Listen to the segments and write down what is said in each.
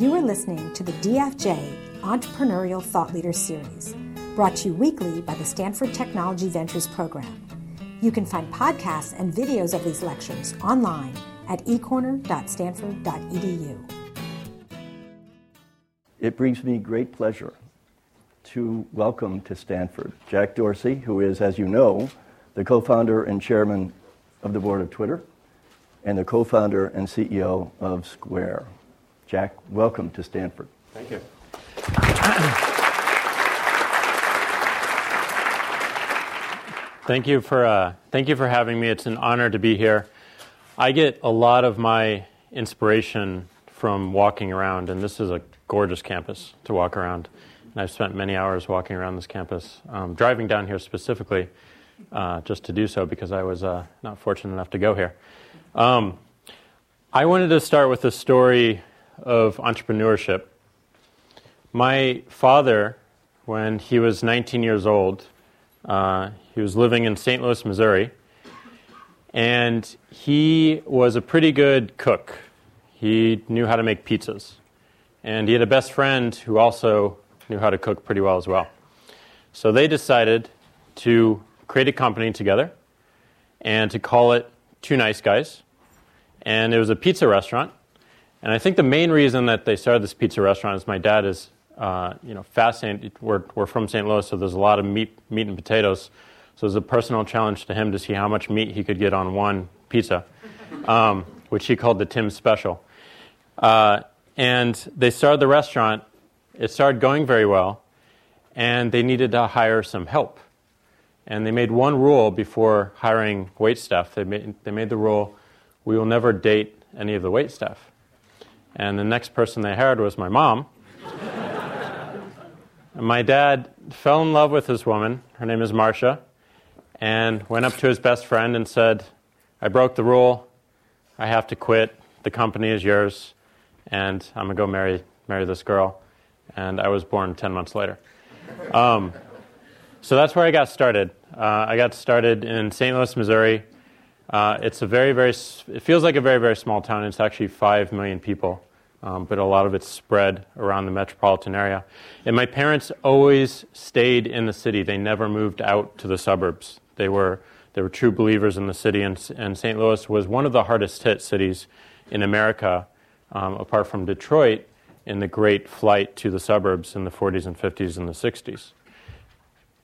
You are listening to the DFJ Entrepreneurial Thought Leader Series, brought to you weekly by the Stanford Technology Ventures Program. You can find podcasts and videos of these lectures online at ecorner.stanford.edu. It brings me great pleasure to welcome to Stanford Jack Dorsey, who is, as you know, the co founder and chairman of the board of Twitter and the co founder and CEO of Square. Jack, welcome to Stanford. Thank you. thank you for uh, thank you for having me. It's an honor to be here. I get a lot of my inspiration from walking around, and this is a gorgeous campus to walk around. And I've spent many hours walking around this campus, um, driving down here specifically uh, just to do so because I was uh, not fortunate enough to go here. Um, I wanted to start with a story of entrepreneurship. My father, when he was 19 years old, uh, he was living in St. Louis, Missouri, and he was a pretty good cook. He knew how to make pizzas. And he had a best friend who also knew how to cook pretty well as well. So they decided to create a company together and to call it Two Nice Guys. And it was a pizza restaurant. And I think the main reason that they started this pizza restaurant is my dad is, uh, you know, fascinated. We're, we're from St. Louis, so there's a lot of meat, meat and potatoes. So it was a personal challenge to him to see how much meat he could get on one pizza, um, which he called the Tim Special. Uh, and they started the restaurant. It started going very well, and they needed to hire some help. And they made one rule before hiring wait staff. They made, they made the rule we will never date any of the wait staff. And the next person they hired was my mom. my dad fell in love with this woman. Her name is Marcia. And went up to his best friend and said, I broke the rule. I have to quit. The company is yours. And I'm going to go marry, marry this girl. And I was born 10 months later. Um, so that's where I got started. Uh, I got started in St. Louis, Missouri. Uh, it's a very, very, it feels like a very, very small town. It's actually 5 million people, um, but a lot of it's spread around the metropolitan area. And my parents always stayed in the city. They never moved out to the suburbs. They were, they were true believers in the city, and, and St. Louis was one of the hardest hit cities in America, um, apart from Detroit, in the great flight to the suburbs in the 40s and 50s and the 60s.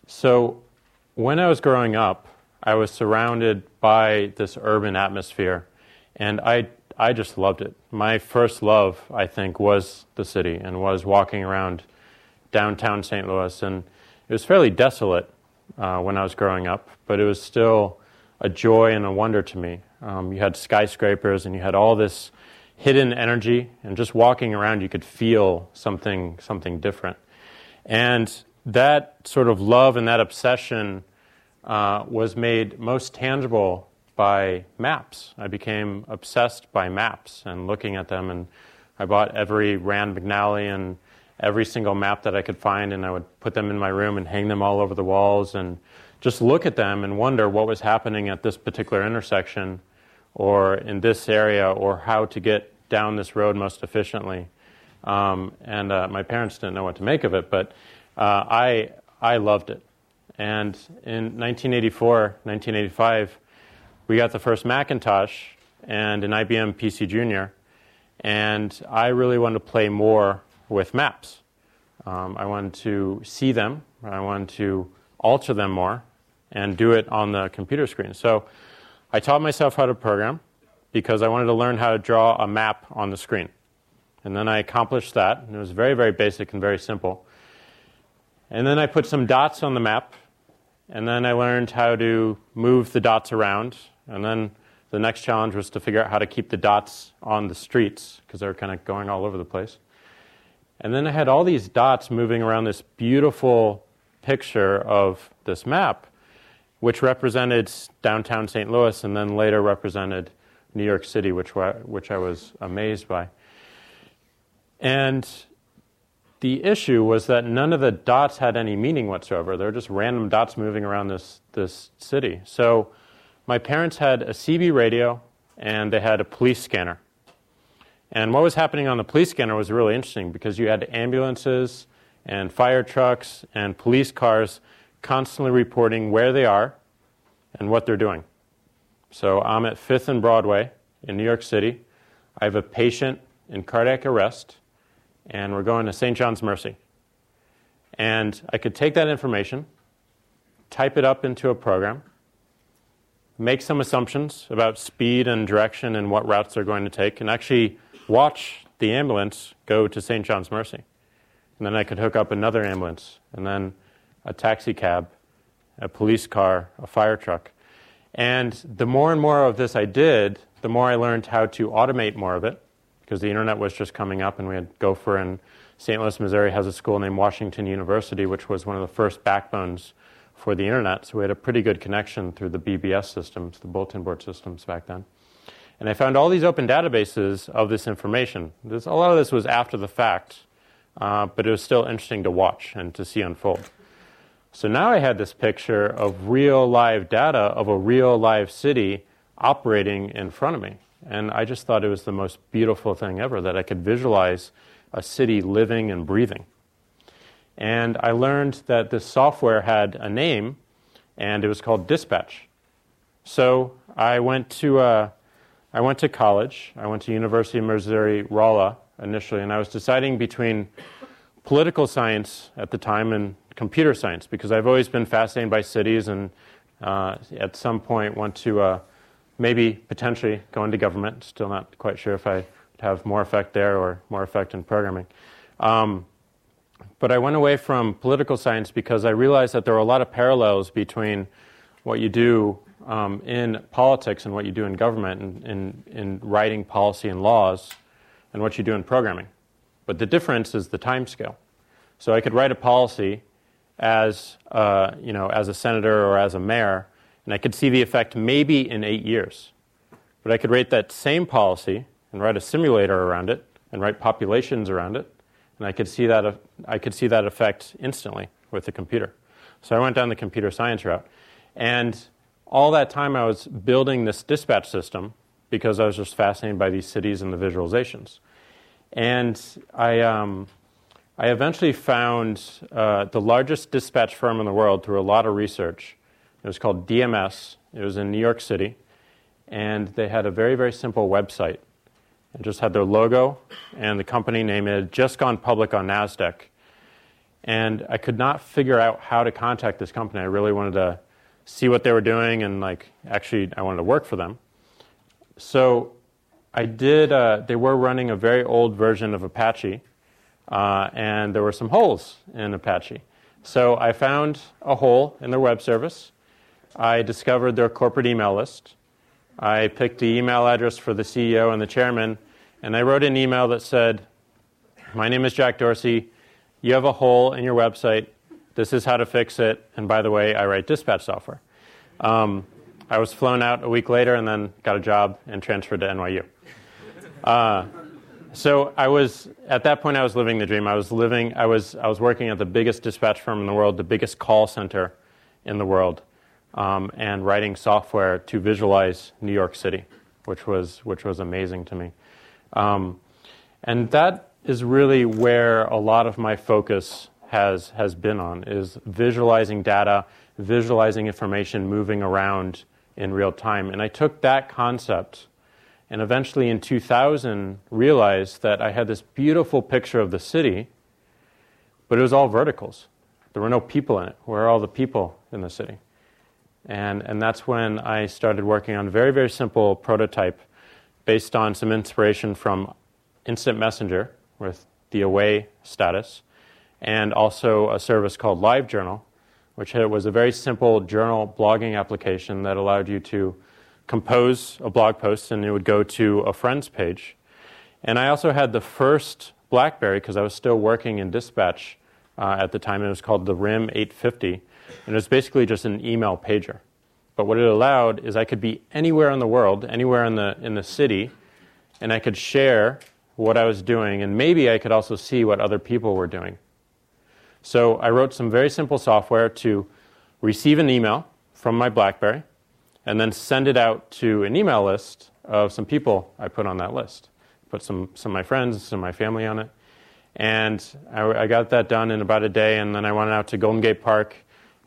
So when I was growing up, I was surrounded by this urban atmosphere, and I I just loved it. My first love, I think, was the city and was walking around downtown St. Louis, and it was fairly desolate uh, when I was growing up, but it was still a joy and a wonder to me. Um, you had skyscrapers, and you had all this hidden energy, and just walking around, you could feel something something different, and that sort of love and that obsession uh, was made most tangible by maps. I became obsessed by maps and looking at them, and I bought every Rand McNally and every single map that I could find, and I would put them in my room and hang them all over the walls and just look at them and wonder what was happening at this particular intersection or in this area or how to get down this road most efficiently. Um, and uh, my parents didn't know what to make of it, but uh, I, I loved it. And in 1984, 1985, we got the first Macintosh and an IBM PC Junior. And I really wanted to play more with maps. Um, I wanted to see them, I wanted to alter them more, and do it on the computer screen. So I taught myself how to program because I wanted to learn how to draw a map on the screen. And then I accomplished that, and it was very, very basic and very simple. And then I put some dots on the map and then I learned how to move the dots around. And then the next challenge was to figure out how to keep the dots on the streets because they were kind of going all over the place. And then I had all these dots moving around this beautiful picture of this map, which represented downtown St. Louis and then later represented New York City, which, which I was amazed by. And the issue was that none of the dots had any meaning whatsoever. They're just random dots moving around this, this city. So my parents had a CB radio and they had a police scanner. And what was happening on the police scanner was really interesting because you had ambulances and fire trucks and police cars constantly reporting where they are and what they're doing. So I'm at 5th and Broadway in New York City. I have a patient in cardiac arrest, and we're going to St. John's Mercy. And I could take that information, type it up into a program, make some assumptions about speed and direction and what routes they're going to take, and actually watch the ambulance go to St. John's Mercy. And then I could hook up another ambulance, and then a taxi cab, a police car, a fire truck. And the more and more of this I did, the more I learned how to automate more of it because the internet was just coming up, and we had Gopher and St. Louis, Missouri has a school named Washington University, which was one of the first backbones for the internet. So we had a pretty good connection through the BBS systems, the bulletin board systems back then. And I found all these open databases of this information. This, a lot of this was after the fact, uh, but it was still interesting to watch and to see unfold. So now I had this picture of real live data of a real live city operating in front of me. And I just thought it was the most beautiful thing ever that I could visualize a city living and breathing. And I learned that this software had a name, and it was called Dispatch. So I went to, uh, I went to college. I went to University of Missouri Rolla initially, and I was deciding between political science at the time and computer science because I've always been fascinated by cities and uh, at some point want to uh, maybe potentially go into government. Still not quite sure if I would have more effect there or more effect in programming. Um, but I went away from political science because I realized that there are a lot of parallels between what you do um, in politics and what you do in government and in, in writing policy and laws and what you do in programming. But the difference is the time scale. So I could write a policy as, uh, you know, as a senator or as a mayor, and I could see the effect maybe in eight years. But I could write that same policy and write a simulator around it and write populations around it, and I could see that, I could see that effect instantly with the computer. So I went down the computer science route. And all that time I was building this dispatch system because I was just fascinated by these cities and the visualizations. And I, um, I eventually found uh, the largest dispatch firm in the world through a lot of research. It was called DMS. It was in New York City. And they had a very, very simple website. It just had their logo and the company name. It had just gone public on NASDAQ. And I could not figure out how to contact this company. I really wanted to see what they were doing and, like, actually, I wanted to work for them. So I did, uh, they were running a very old version of Apache, uh, and there were some holes in Apache. So I found a hole in their web service. I discovered their corporate email list. I picked the email address for the CEO and the chairman, and I wrote an email that said, My name is Jack Dorsey. You have a hole in your website. This is how to fix it. And by the way, I write dispatch software. Um, I was flown out a week later and then got a job and transferred to NYU. Uh, so I was at that point I was living the dream. I was living I was I was working at the biggest dispatch firm in the world, the biggest call center in the world, um, and writing software to visualize New York City, which was which was amazing to me. Um, and that is really where a lot of my focus has has been on is visualizing data, visualizing information moving around in real time. And I took that concept and eventually in 2000 realized that I had this beautiful picture of the city, but it was all verticals. There were no people in it. Where are all the people in the city? And, and that's when I started working on a very, very simple prototype based on some inspiration from Instant Messenger with the away status, and also a service called LiveJournal, which was a very simple journal blogging application that allowed you to compose a blog post and it would go to a friend's page. And I also had the first Blackberry because I was still working in dispatch uh, at the time. It was called the RIM 850, and it was basically just an email pager. But what it allowed is I could be anywhere in the world, anywhere in the in the city, and I could share what I was doing, and maybe I could also see what other people were doing. So I wrote some very simple software to receive an email from my BlackBerry and then send it out to an email list of some people I put on that list. put some, some of my friends, some of my family on it. And I, I, got that done in about a day, and then I went out to Golden Gate Park,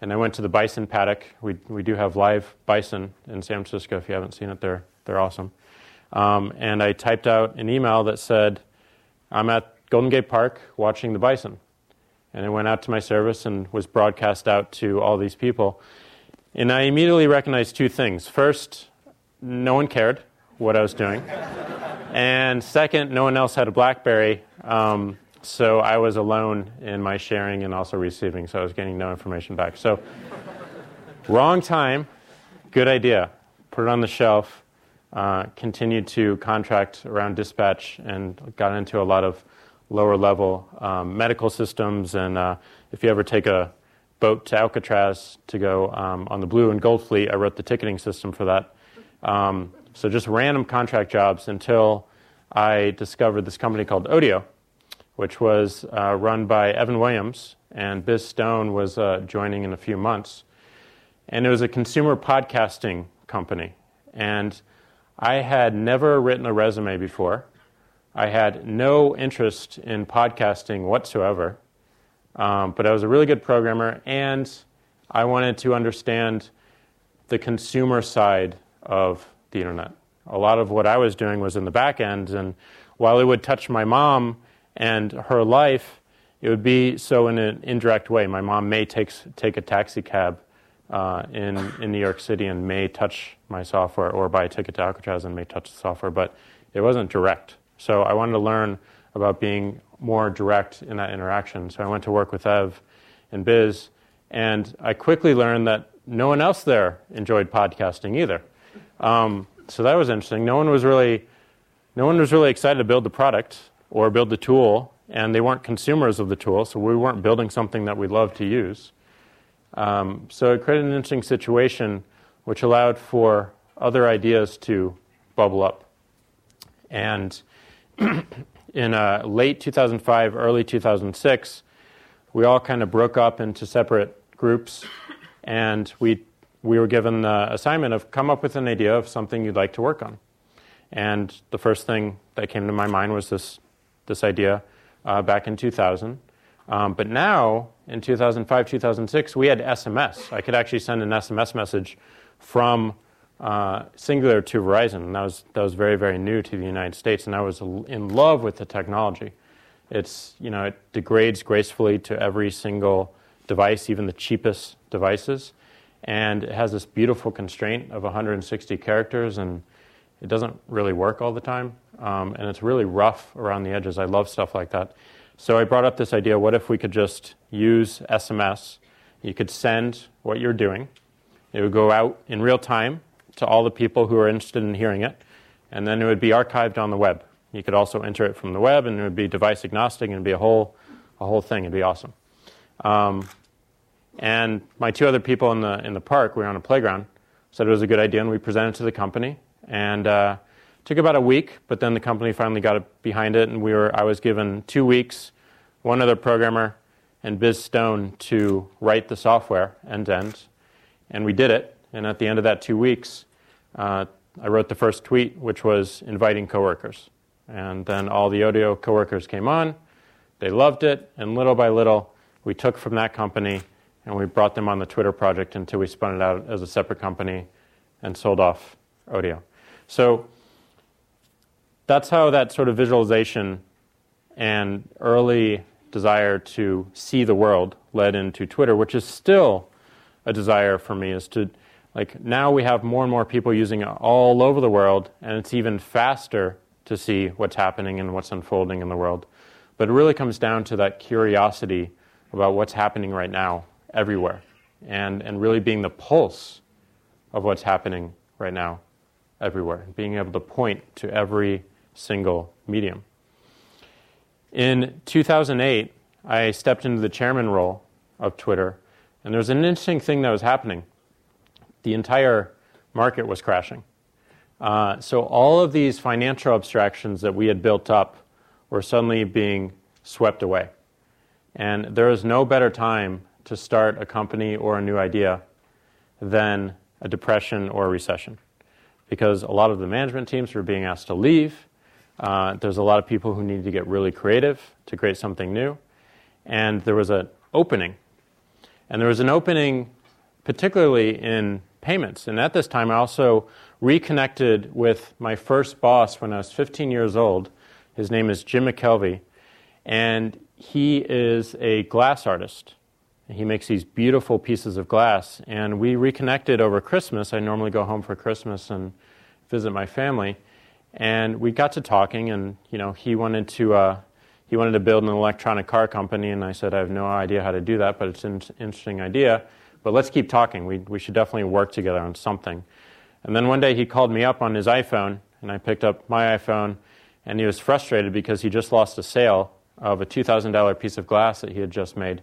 and I went to the bison paddock. We, we do have live bison in San Francisco. If you haven't seen it, they're, they're awesome. Um, and I typed out an email that said, I'm at Golden Gate Park watching the bison. And it went out to my service and was broadcast out to all these people. And I immediately recognized two things. First, no one cared what I was doing. and second, no one else had a Blackberry. Um, so I was alone in my sharing and also receiving, so I was getting no information back. So, wrong time, good idea. Put it on the shelf, uh, continued to contract around dispatch, and got into a lot of lower level um, medical systems. And uh, if you ever take a boat to Alcatraz to go um, on the Blue and Gold Fleet, I wrote the ticketing system for that. Um, so just random contract jobs until I discovered this company called Odeo, which was uh, run by Evan Williams, and Biz Stone was uh, joining in a few months. And it was a consumer podcasting company. And I had never written a resume before. I had no interest in podcasting whatsoever, um, but I was a really good programmer, and I wanted to understand the consumer side of the internet. A lot of what I was doing was in the back end, and while it would touch my mom and her life, it would be so in an indirect way. My mom may takes, take a taxi cab uh, in, in New York City and may touch my software, or buy a ticket to Alcatraz and may touch the software, but it wasn't direct. So I wanted to learn about being more direct in that interaction. So I went to work with Ev and Biz, and I quickly learned that no one else there enjoyed podcasting either. Um, so that was interesting. No one was really, no one was really excited to build the product or build the tool, and they weren't consumers of the tool, so we weren't building something that we loved to use. Um, so it created an interesting situation, which allowed for other ideas to bubble up. And in uh, late 2005, early 2006, we all kind of broke up into separate groups, and we we were given the assignment of come up with an idea of something you'd like to work on. And the first thing that came to my mind was this this idea uh, back in 2000. Um, but now, in 2005, 2006, we had SMS. I could actually send an SMS message from uh, Cingular to Verizon. And that was, that was very, very new to the United States, and I was in love with the technology. It's, you know, it degrades gracefully to every single device, even the cheapest devices. And it has this beautiful constraint of 160 characters, and it doesn't really work all the time. Um, and it's really rough around the edges. I love stuff like that. So I brought up this idea what if we could just use SMS? You could send what you're doing, it would go out in real time to all the people who are interested in hearing it, and then it would be archived on the web. You could also enter it from the web, and it would be device agnostic, and it'd be a whole, a whole thing. It'd be awesome. Um, and my two other people in the in the park, we were on a playground, said it was a good idea, and we presented it to the company. And uh, took about a week, but then the company finally got behind it, and we were. I was given two weeks, one other programmer, and Biz Stone to write the software end to end, and we did it. And at the end of that two weeks, uh, I wrote the first tweet, which was inviting coworkers. And then all the Odeo coworkers came on. They loved it, and little by little, we took from that company and we brought them on the Twitter project until we spun it out as a separate company and sold off Odeo. So that's how that sort of visualization and early desire to see the world led into Twitter, which is still a desire for me, is to like now we have more and more people using it all over the world, and it's even faster to see what's happening and what's unfolding in the world. But it really comes down to that curiosity about what's happening right now everywhere and, and really being the pulse of what's happening right now everywhere, being able to point to every single medium. In 2008, I stepped into the chairman role of Twitter, and there was an interesting thing that was happening the entire market was crashing. Uh, so all of these financial abstractions that we had built up were suddenly being swept away. And there is no better time to start a company or a new idea than a depression or a recession. Because a lot of the management teams were being asked to leave, Uh, there's a lot of people who need to get really creative to create something new. And there was an opening. And there was an opening particularly in payments. And at this time, I also reconnected with my first boss when I was 15 years old. His name is Jim McKelvey. And he is a glass artist. He makes these beautiful pieces of glass. And we reconnected over Christmas. I normally go home for Christmas and visit my family. And we got to talking, and you know, he wanted to uh, he wanted to build an electronic car company, and I said I have no idea how to do that, but it's an interesting idea. But let's keep talking. We we should definitely work together on something. And then one day he called me up on his iPhone, and I picked up my iPhone, and he was frustrated because he just lost a sale of a two thousand dollar piece of glass that he had just made,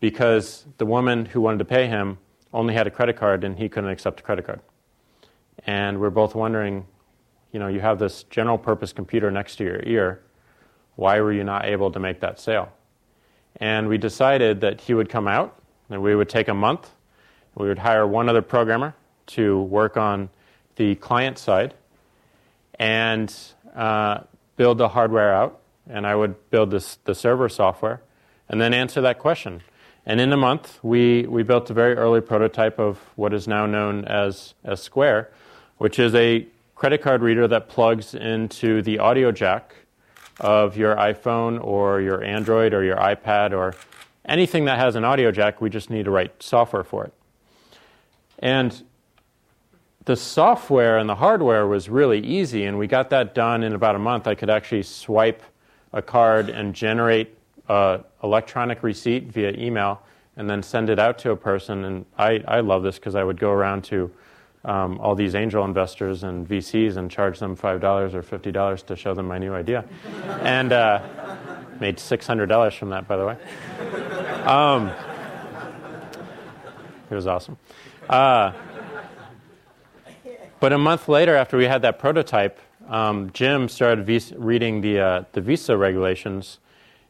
because the woman who wanted to pay him only had a credit card and he couldn't accept a credit card. And we're both wondering you know, you have this general purpose computer next to your ear. Why were you not able to make that sale? And we decided that he would come out, and we would take a month. We would hire one other programmer to work on the client side and uh, build the hardware out. And I would build this, the server software and then answer that question. And in a month, we, we built a very early prototype of what is now known as, as Square, which is a credit card reader that plugs into the audio jack of your iPhone or your Android or your iPad or anything that has an audio jack, we just need to write software for it. And the software and the hardware was really easy, and we got that done in about a month. I could actually swipe a card and generate an electronic receipt via email and then send it out to a person. And I, I love this because I would go around to um, all these angel investors and VCs and charge them $5 or $50 to show them my new idea. and uh, made $600 from that, by the way. Um, it was awesome. Uh, but a month later, after we had that prototype, um, Jim started vis- reading the, uh, the visa regulations,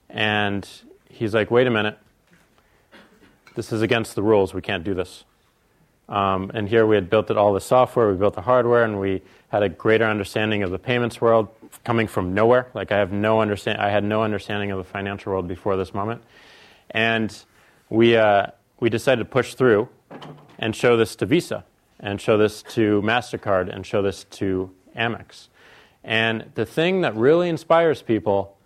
and he's like, wait a minute. This is against the rules. We can't do this. Um, and here we had built it all the software, we built the hardware, and we had a greater understanding of the payments world coming from nowhere. Like I have no understand, I had no understanding of the financial world before this moment, and we uh, we decided to push through and show this to Visa, and show this to Mastercard, and show this to Amex. And the thing that really inspires people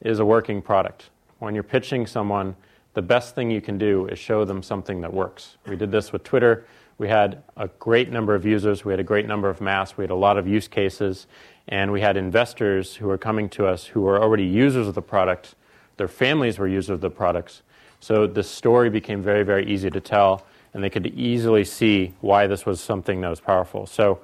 is a working product. When you're pitching someone, the best thing you can do is show them something that works. We did this with Twitter we had a great number of users, we had a great number of masks, we had a lot of use cases, and we had investors who were coming to us who were already users of the product. Their families were users of the products. So the story became very, very easy to tell, and they could easily see why this was something that was powerful. So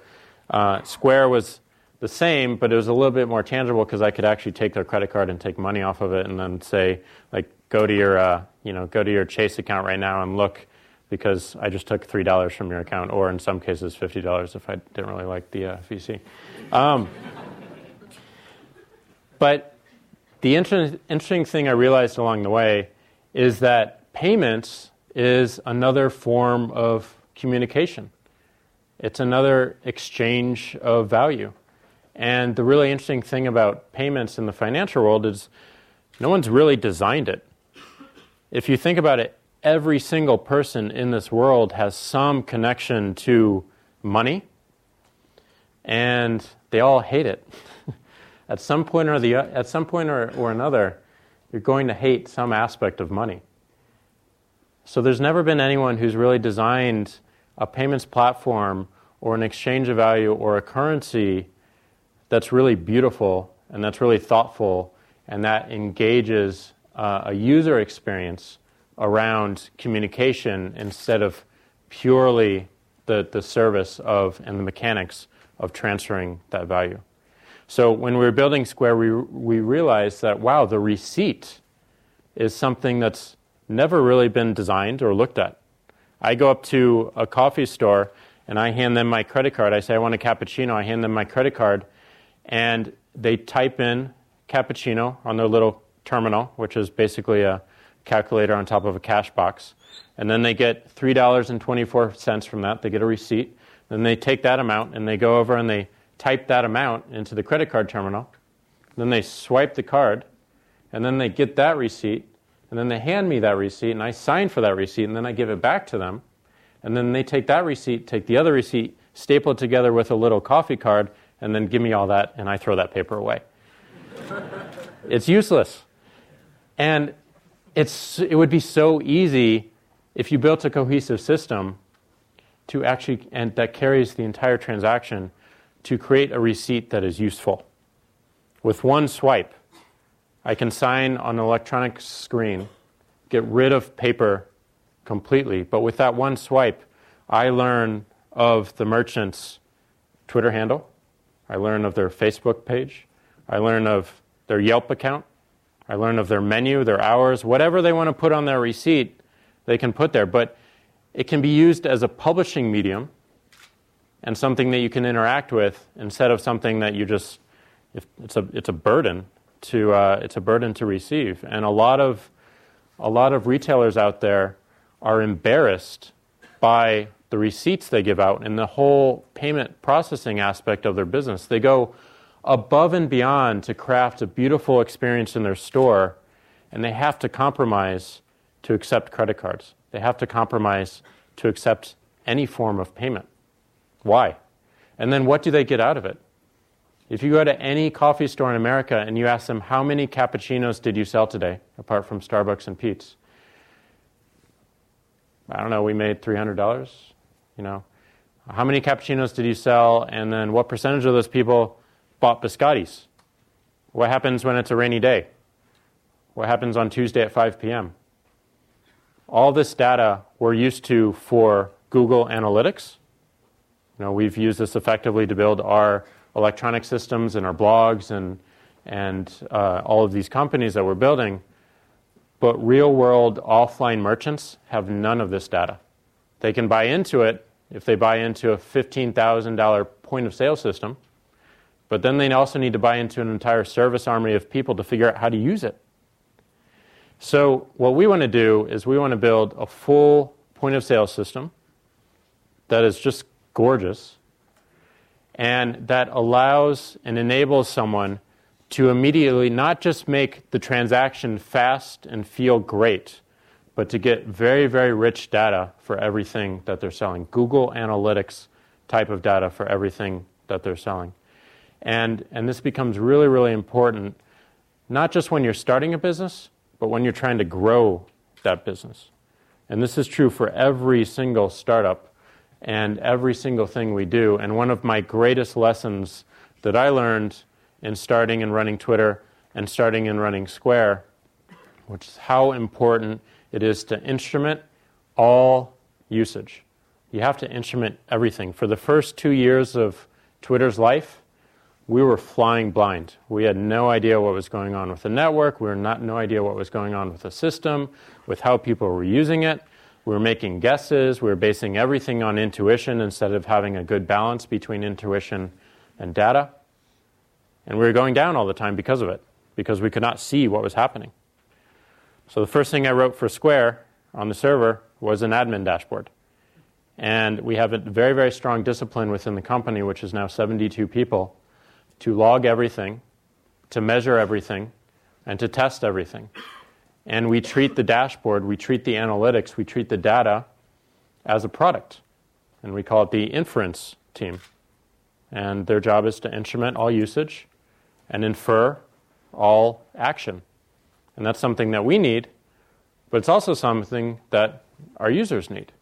uh, Square was the same, but it was a little bit more tangible because I could actually take their credit card and take money off of it, and then say, like, go to your, uh, you know, go to your Chase account right now and look because I just took $3 from your account, or in some cases, $50 if I didn't really like the uh, VC. Um, but the inter- interesting thing I realized along the way is that payments is another form of communication. It's another exchange of value. And the really interesting thing about payments in the financial world is no one's really designed it. If you think about it, every single person in this world has some connection to money, and they all hate it. at some point or the at some point or, or another, you're going to hate some aspect of money. So there's never been anyone who's really designed a payments platform or an exchange of value or a currency that's really beautiful and that's really thoughtful and that engages uh, a user experience around communication instead of purely the, the service of and the mechanics of transferring that value. So when we were building Square, we, we realized that, wow, the receipt is something that's never really been designed or looked at. I go up to a coffee store and I hand them my credit card. I say, I want a cappuccino. I hand them my credit card, and they type in cappuccino on their little terminal, which is basically a, calculator on top of a cash box. And then they get $3.24 from that. They get a receipt. Then they take that amount and they go over and they type that amount into the credit card terminal. then they swipe the card, and then they get that receipt, and then they hand me that receipt, and I sign for that receipt, and then I give it back to them. And then they take that receipt, take the other receipt, staple it together with a little coffee card, and then give me all that, and I throw that paper away. it's useless. And it's, it would be so easy if you built a cohesive system to actually, and that carries the entire transaction, to create a receipt that is useful. With one swipe, I can sign on an electronic screen, get rid of paper completely, but with that one swipe, I learn of the merchant's Twitter handle, I learn of their Facebook page, I learn of their Yelp account, I learn of their menu, their hours, whatever they want to put on their receipt, they can put there. But it can be used as a publishing medium and something that you can interact with instead of something that you just it's a it's a burden to uh, it's a burden to receive. And a lot of a lot of retailers out there are embarrassed by the receipts they give out and the whole payment processing aspect of their business. They go above and beyond to craft a beautiful experience in their store, and they have to compromise to accept credit cards. They have to compromise to accept any form of payment. Why? And then what do they get out of it? If you go to any coffee store in America and you ask them, how many cappuccinos did you sell today, apart from Starbucks and Peet's? I don't know, we made $300, you know. How many cappuccinos did you sell? And then what percentage of those people biscottis? What happens when it's a rainy day? What happens on Tuesday at 5 p.m.? All this data we're used to for Google Analytics. You know, we've used this effectively to build our electronic systems and our blogs and, and uh, all of these companies that we're building. But real world offline merchants have none of this data. They can buy into it if they buy into a $15,000 point of sale system but then they also need to buy into an entire service army of people to figure out how to use it. So, what we want to do is we want to build a full point of sale system that is just gorgeous and that allows and enables someone to immediately not just make the transaction fast and feel great, but to get very, very rich data for everything that they're selling. Google Analytics type of data for everything that they're selling. And, and this becomes really, really important, not just when you're starting a business, but when you're trying to grow that business. And this is true for every single startup and every single thing we do. And one of my greatest lessons that I learned in starting and running Twitter and starting and running Square, which is how important it is to instrument all usage. You have to instrument everything. For the first two years of Twitter's life, we were flying blind. We had no idea what was going on with the network. We were not no idea what was going on with the system, with how people were using it. We were making guesses. We were basing everything on intuition instead of having a good balance between intuition and data. And we were going down all the time because of it, because we could not see what was happening. So the first thing I wrote for Square on the server was an admin dashboard. And we have a very, very strong discipline within the company, which is now 72 people to log everything, to measure everything, and to test everything. And we treat the dashboard, we treat the analytics, we treat the data as a product. And we call it the inference team. And their job is to instrument all usage and infer all action. And that's something that we need, but it's also something that our users need.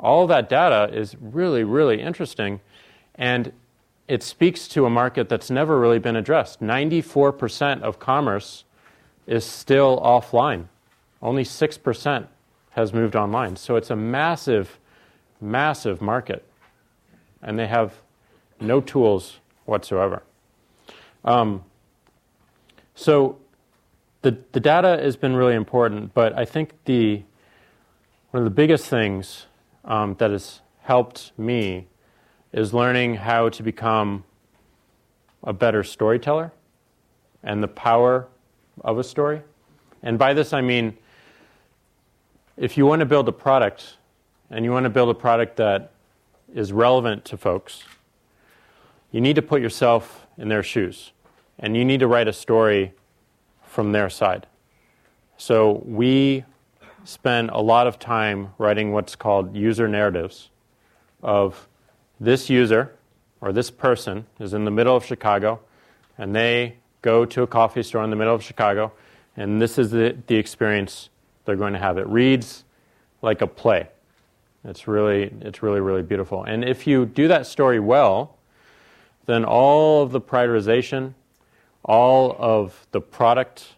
All that data is really, really interesting. And it speaks to a market that's never really been addressed. 94% of commerce is still offline, only 6% has moved online. So it's a massive, massive market. And they have no tools whatsoever. Um, so the, the data has been really important, but I think the, one of the biggest things um, that has helped me is learning how to become a better storyteller and the power of a story. And by this I mean if you want to build a product and you want to build a product that is relevant to folks, you need to put yourself in their shoes. and you need to write a story from their side. So we spend a lot of time writing what's called user narratives of this user or this person is in the middle of Chicago and they go to a coffee store in the middle of Chicago and this is the, the experience they're going to have. It reads like a play. It's really, it's really, really beautiful. And if you do that story well, then all of the prioritization, all of the product,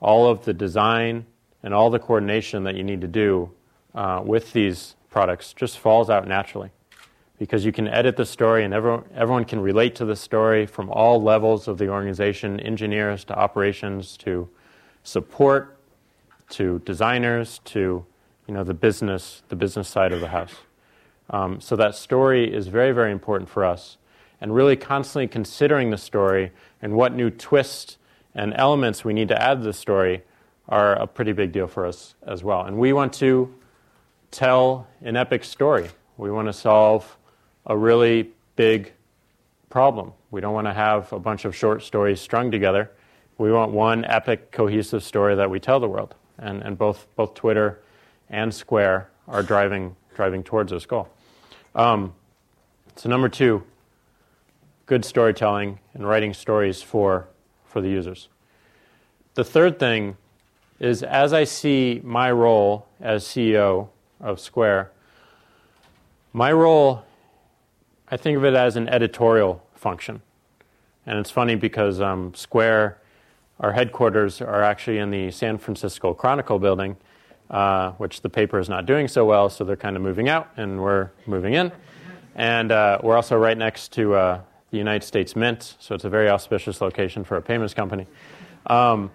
all of the design, and all the coordination that you need to do uh, with these products just falls out naturally. Because you can edit the story and everyone, everyone can relate to the story from all levels of the organization engineers to operations to support to designers to you know, the business, the business side of the house. Um, so that story is very, very important for us. And really constantly considering the story and what new twists and elements we need to add to the story are a pretty big deal for us as well. And we want to tell an epic story. We want to solve a really big problem. We don't want to have a bunch of short stories strung together. We want one epic, cohesive story that we tell the world. And, and both, both Twitter and Square are driving, driving towards this goal. Um, so, number two, good storytelling and writing stories for, for the users. The third thing is as I see my role as CEO of Square, my role, I think of it as an editorial function. And it's funny because um, Square, our headquarters are actually in the San Francisco Chronicle building, uh, which the paper is not doing so well, so they're kind of moving out and we're moving in. And uh, we're also right next to uh, the United States Mint, so it's a very auspicious location for a payments company. Um,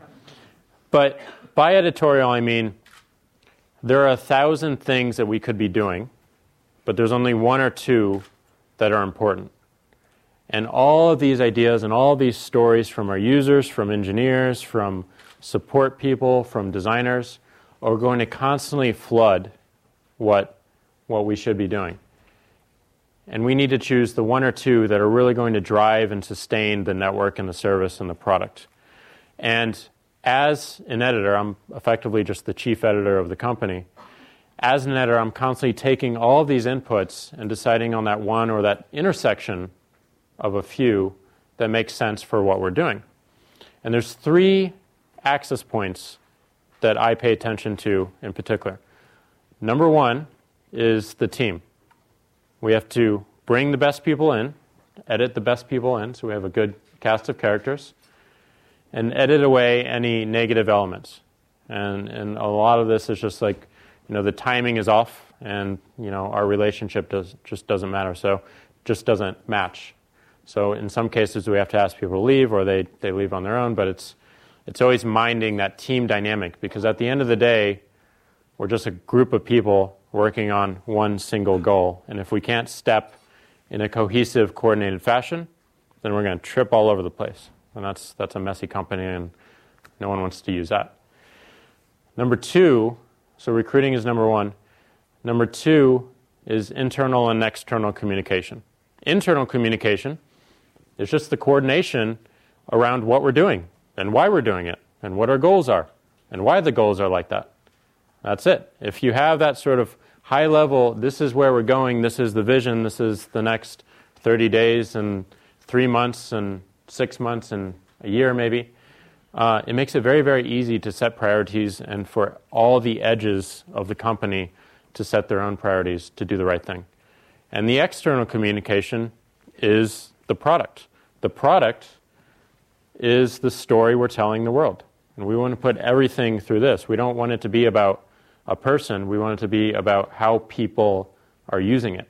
but by editorial, I mean there are a thousand things that we could be doing, but there's only one or two that are important. And all of these ideas and all of these stories from our users, from engineers, from support people, from designers, are going to constantly flood what, what we should be doing. And we need to choose the one or two that are really going to drive and sustain the network and the service and the product. And as an editor, I'm effectively just the chief editor of the company. As an editor, I'm constantly taking all of these inputs and deciding on that one or that intersection of a few that makes sense for what we're doing. And there's three access points that I pay attention to in particular. Number one is the team. We have to bring the best people in, edit the best people in, so we have a good cast of characters, and edit away any negative elements. And, and a lot of this is just like, you know, the timing is off, and you know, our relationship does, just doesn't matter. So, just doesn't match. So, in some cases, we have to ask people to leave, or they, they leave on their own. But it's it's always minding that team dynamic because at the end of the day, we're just a group of people working on one single goal. And if we can't step in a cohesive, coordinated fashion, then we're going to trip all over the place. And that's, that's a messy company, and no one wants to use that. Number two, so recruiting is number one. Number two is internal and external communication. Internal communication is just the coordination around what we're doing and why we're doing it and what our goals are and why the goals are like that. That's it. If you have that sort of high level, this is where we're going, this is the vision, this is the next 30 days and three months and six months and a year maybe, uh, it makes it very, very easy to set priorities and for all the edges of the company to set their own priorities to do the right thing. And the external communication is the product. The product is the story we're telling the world. And we want to put everything through this. We don't want it to be about a person, we want it to be about how people are using it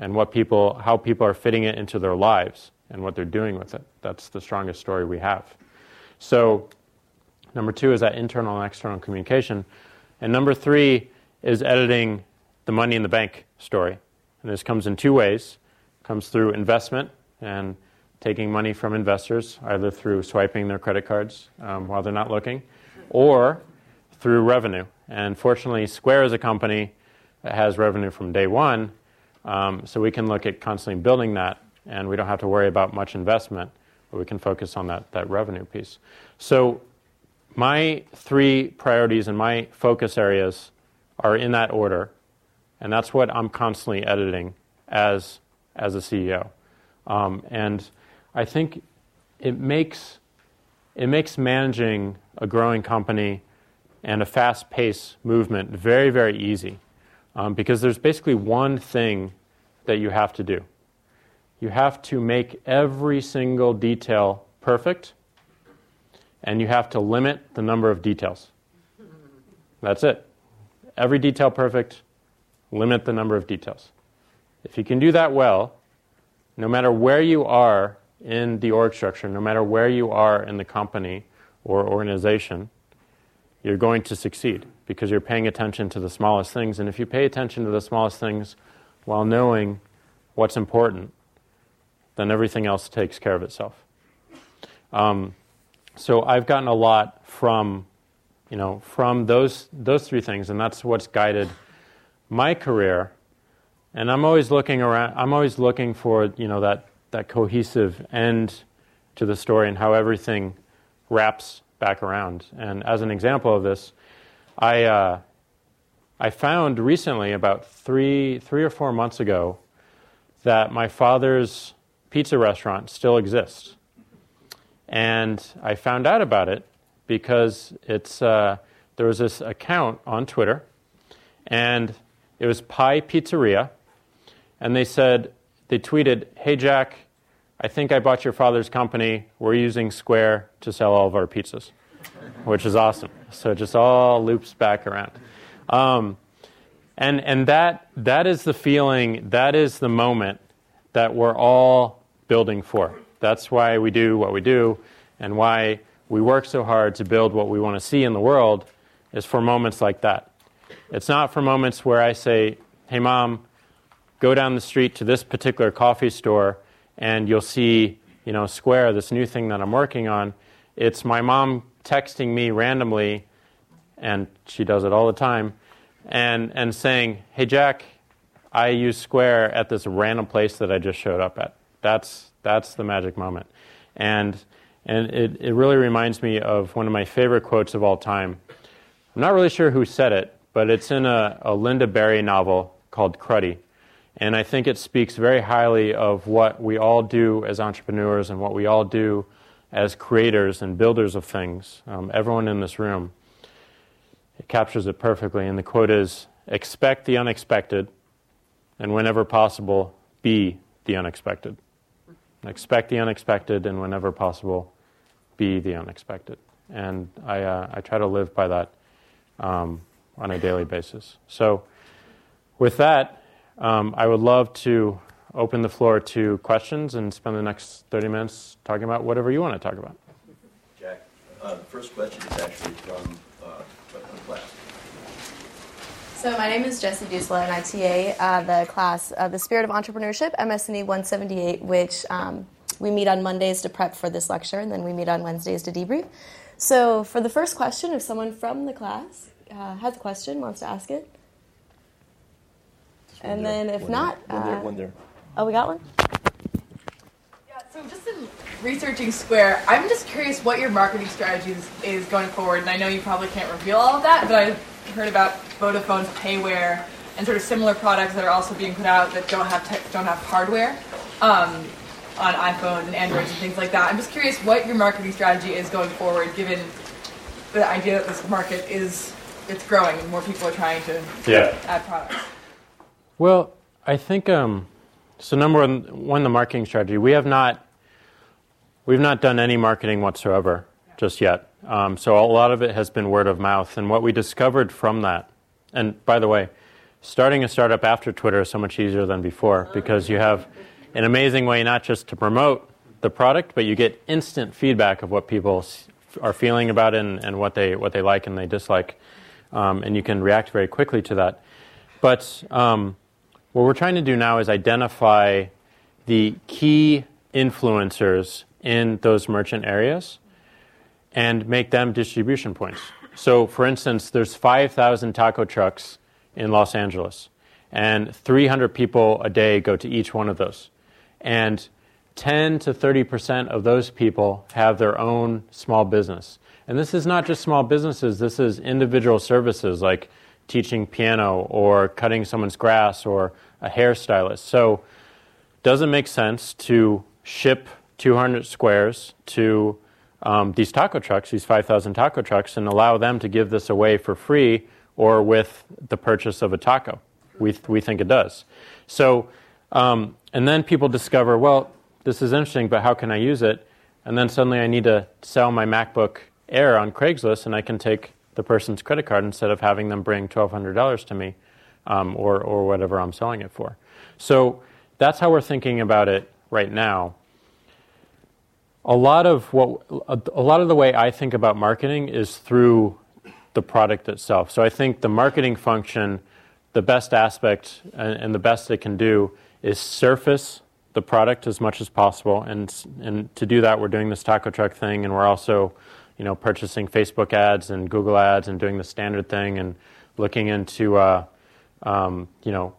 and what people, how people are fitting it into their lives and what they're doing with it. That's the strongest story we have. So, number two is that internal and external communication. And number three is editing the money in the bank story. And this comes in two ways. It comes through investment and taking money from investors, either through swiping their credit cards um, while they're not looking, or through revenue. And fortunately, Square is a company that has revenue from day one, um, so we can look at constantly building that, and we don't have to worry about much investment. We can focus on that, that revenue piece. So, my three priorities and my focus areas are in that order, and that's what I'm constantly editing as, as a CEO. Um, and I think it makes, it makes managing a growing company and a fast paced movement very, very easy um, because there's basically one thing that you have to do. You have to make every single detail perfect, and you have to limit the number of details. That's it. Every detail perfect, limit the number of details. If you can do that well, no matter where you are in the org structure, no matter where you are in the company or organization, you're going to succeed because you're paying attention to the smallest things. And if you pay attention to the smallest things while knowing what's important, then everything else takes care of itself. Um, so I've gotten a lot from, you know, from those those three things, and that's what's guided my career. And I'm always looking around. I'm always looking for, you know, that that cohesive end to the story and how everything wraps back around. And as an example of this, I, uh, I found recently, about three, three or four months ago, that my father's pizza restaurant still exists. And I found out about it because it's, uh, there was this account on Twitter, and it was Pie Pizzeria, and they said, they tweeted, Hey Jack, I think I bought your father's company. We're using Square to sell all of our pizzas, which is awesome. So it just all loops back around. Um, and and that, that is the feeling, that is the moment that we're all building for. That's why we do what we do and why we work so hard to build what we want to see in the world is for moments like that. It's not for moments where I say, hey, mom, go down the street to this particular coffee store and you'll see, you know, Square, this new thing that I'm working on. It's my mom texting me randomly, and she does it all the time, and, and saying, Hey, Jack, I use Square at this random place that I just showed up at. That's, that's the magic moment. And, and it, it really reminds me of one of my favorite quotes of all time. I'm not really sure who said it, but it's in a, a Lynda Barry novel called Cruddy. And I think it speaks very highly of what we all do as entrepreneurs and what we all do as creators and builders of things. Um, everyone in this room. It captures it perfectly. And the quote is expect the unexpected, and whenever possible, be the unexpected. Expect the unexpected, and whenever possible, be the unexpected. And I, uh, I try to live by that um, on a daily basis. So, with that, um, I would love to open the floor to questions and spend the next 30 minutes talking about whatever you want to talk about. Jack, uh, the first question is actually from. So my name is Jessie Dusla, and I TA uh, the class uh, The Spirit of Entrepreneurship, MS&E 178, which um, we meet on Mondays to prep for this lecture, and then we meet on Wednesdays to debrief. So for the first question, if someone from the class uh, has a question, wants to ask it, and there, then if one not, there, one there, uh, one there. oh, we got one. Yeah, so just in researching Square, I'm just curious what your marketing strategy is, is going forward. And I know you probably can't reveal all of that, but I heard about VeriFone's PAYware and sort of similar products that are also being put out that don't have tech, don't have hardware um, on iPhones and Androids and things like that. I'm just curious what your marketing strategy is going forward, given the idea that this market is it's growing and more people are trying to Yeah. add products. Well, I think um, so. Number one, one, the marketing strategy. We have not we've not done any marketing whatsoever just yet. Um, so a lot of it has been word of mouth, and what we discovered from that. And by the way, starting a startup after Twitter is so much easier than before because you have an amazing way not just to promote the product, but you get instant feedback of what people are feeling about it and, and what they what they like and they dislike, um, and you can react very quickly to that. But um, what we're trying to do now is identify the key influencers in those merchant areas and make them distribution points. So, for instance, there's 5,000 taco trucks in Los Angeles, and 300 people a day go to each one of those. And 10 to 30 percent of those people have their own small business. And this is not just small businesses, this is individual services like teaching piano or cutting someone's grass or a hairstylist. So, does it make sense to ship 200 squares to um, these taco trucks, these 5,000 taco trucks, and allow them to give this away for free or with the purchase of a taco? We, th- we think it does. So, um, and then people discover, well, this is interesting, but how can I use it? And then suddenly I need to sell my MacBook Air on Craigslist, and I can take the person's credit card instead of having them bring $1,200 to me um, or, or whatever I'm selling it for. So that's how we're thinking about it right now. A lot of what a lot of the way I think about marketing is through the product itself. So I think the marketing function, the best aspect and, and the best it can do is surface the product as much as possible. And and to do that, we're doing this taco truck thing, and we're also you know, purchasing Facebook ads and Google ads and doing the standard thing and looking into, uh, um, you know,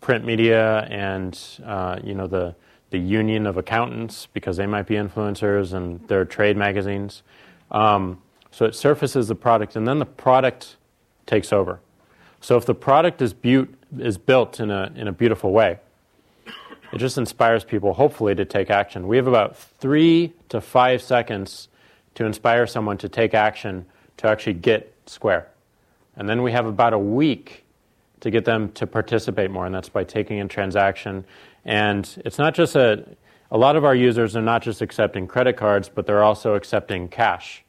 print media and, uh, you know, the, the union of accountants because they might be influencers and their trade magazines. Um, so it surfaces the product and then the product takes over. So if the product is, bu- is built in a, in a beautiful way, it just inspires people, hopefully, to take action. We have about three to five seconds to inspire someone to take action to actually get Square. And then we have about a week to get them to participate more, and that's by taking a transaction. And it's not just a, a lot of our users are not just accepting credit cards, but they're also accepting cash.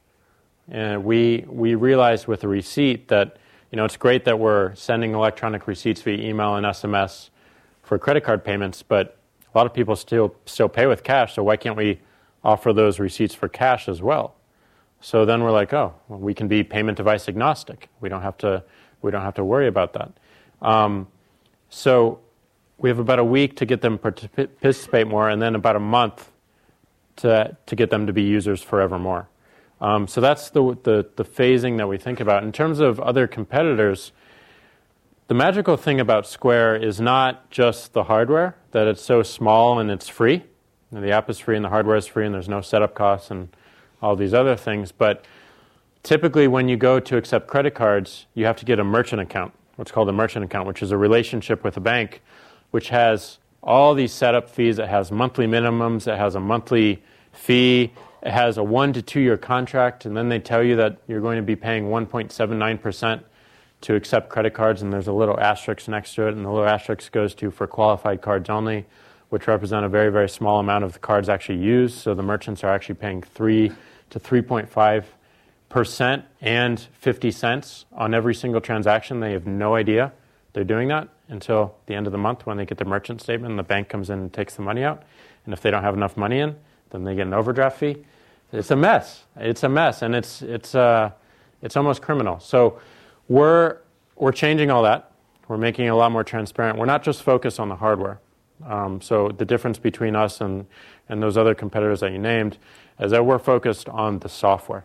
And we, we realized with a receipt that, you know, it's great that we're sending electronic receipts via email and SMS for credit card payments, but a lot of people still, still pay with cash, so why can't we offer those receipts for cash as well. So then we're like, oh, well, we can be payment device agnostic. We don't have to, we don't have to worry about that. Um, so we have about a week to get them participate more, and then about a month to, to get them to be users forevermore. Um, so that's the, the, the phasing that we think about. In terms of other competitors, the magical thing about Square is not just the hardware, that it's so small and it's free the app is free and the hardware is free and there's no setup costs and all these other things. But typically, when you go to accept credit cards, you have to get a merchant account, what's called a merchant account, which is a relationship with a bank, which has all these setup fees. It has monthly minimums, it has a monthly fee, it has a one to two year contract, and then they tell you that you're going to be paying 1.79% to accept credit cards, and there's a little asterisk next to it, and the little asterisk goes to for qualified cards only which represent a very, very small amount of the cards actually used. So the merchants are actually paying 3 to 3.5 percent and 50 cents on every single transaction. They have no idea they're doing that until the end of the month when they get their merchant statement and the bank comes in and takes the money out. And if they don't have enough money in, then they get an overdraft fee. It's a mess. It's a mess, and it's it's uh, it's almost criminal. So we're we're changing all that. We're making it a lot more transparent. We're not just focused on the hardware. Um, so the difference between us and, and those other competitors that you named is that we're focused on the software.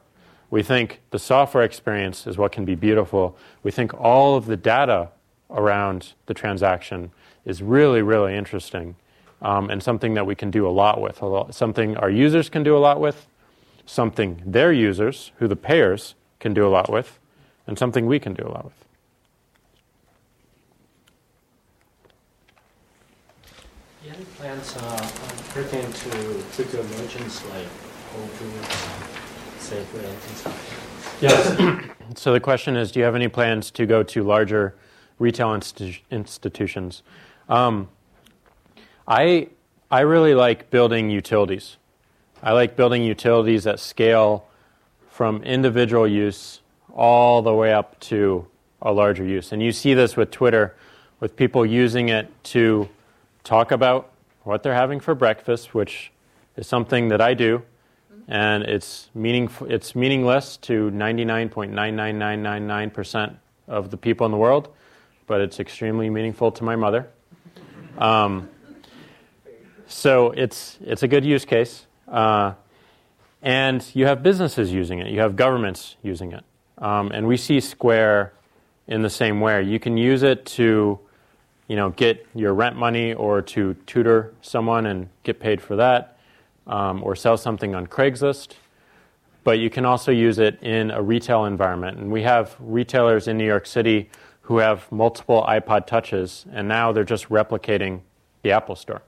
We think the software experience is what can be beautiful. We think all of the data around the transaction is really, really interesting um, and something that we can do a lot with, a lot, something our users can do a lot with, something their users, who the payers, can do a lot with, and something we can do a lot with. any plans uh, pertaining to bigger merchants like Whole Foods, Safeway, and things like that? Yes. so the question is, do you have any plans to go to larger retail institu- institutions? Um, I I really like building utilities. I like building utilities that scale from individual use all the way up to a larger use. And you see this with Twitter, with people using it to talk about what they're having for breakfast, which is something that I do, and it's meaningful. It's meaningless to 99.99999% of the people in the world, but it's extremely meaningful to my mother. Um, so it's it's a good use case, uh, and you have businesses using it. You have governments using it, um, and we see Square in the same way. You can use it to you know, get your rent money or to tutor someone and get paid for that. um, or sell something on Craigslist, but you can also use it in a retail environment. And we have retailers in New York City who have multiple iPod touches, and now they're just replicating the Apple Store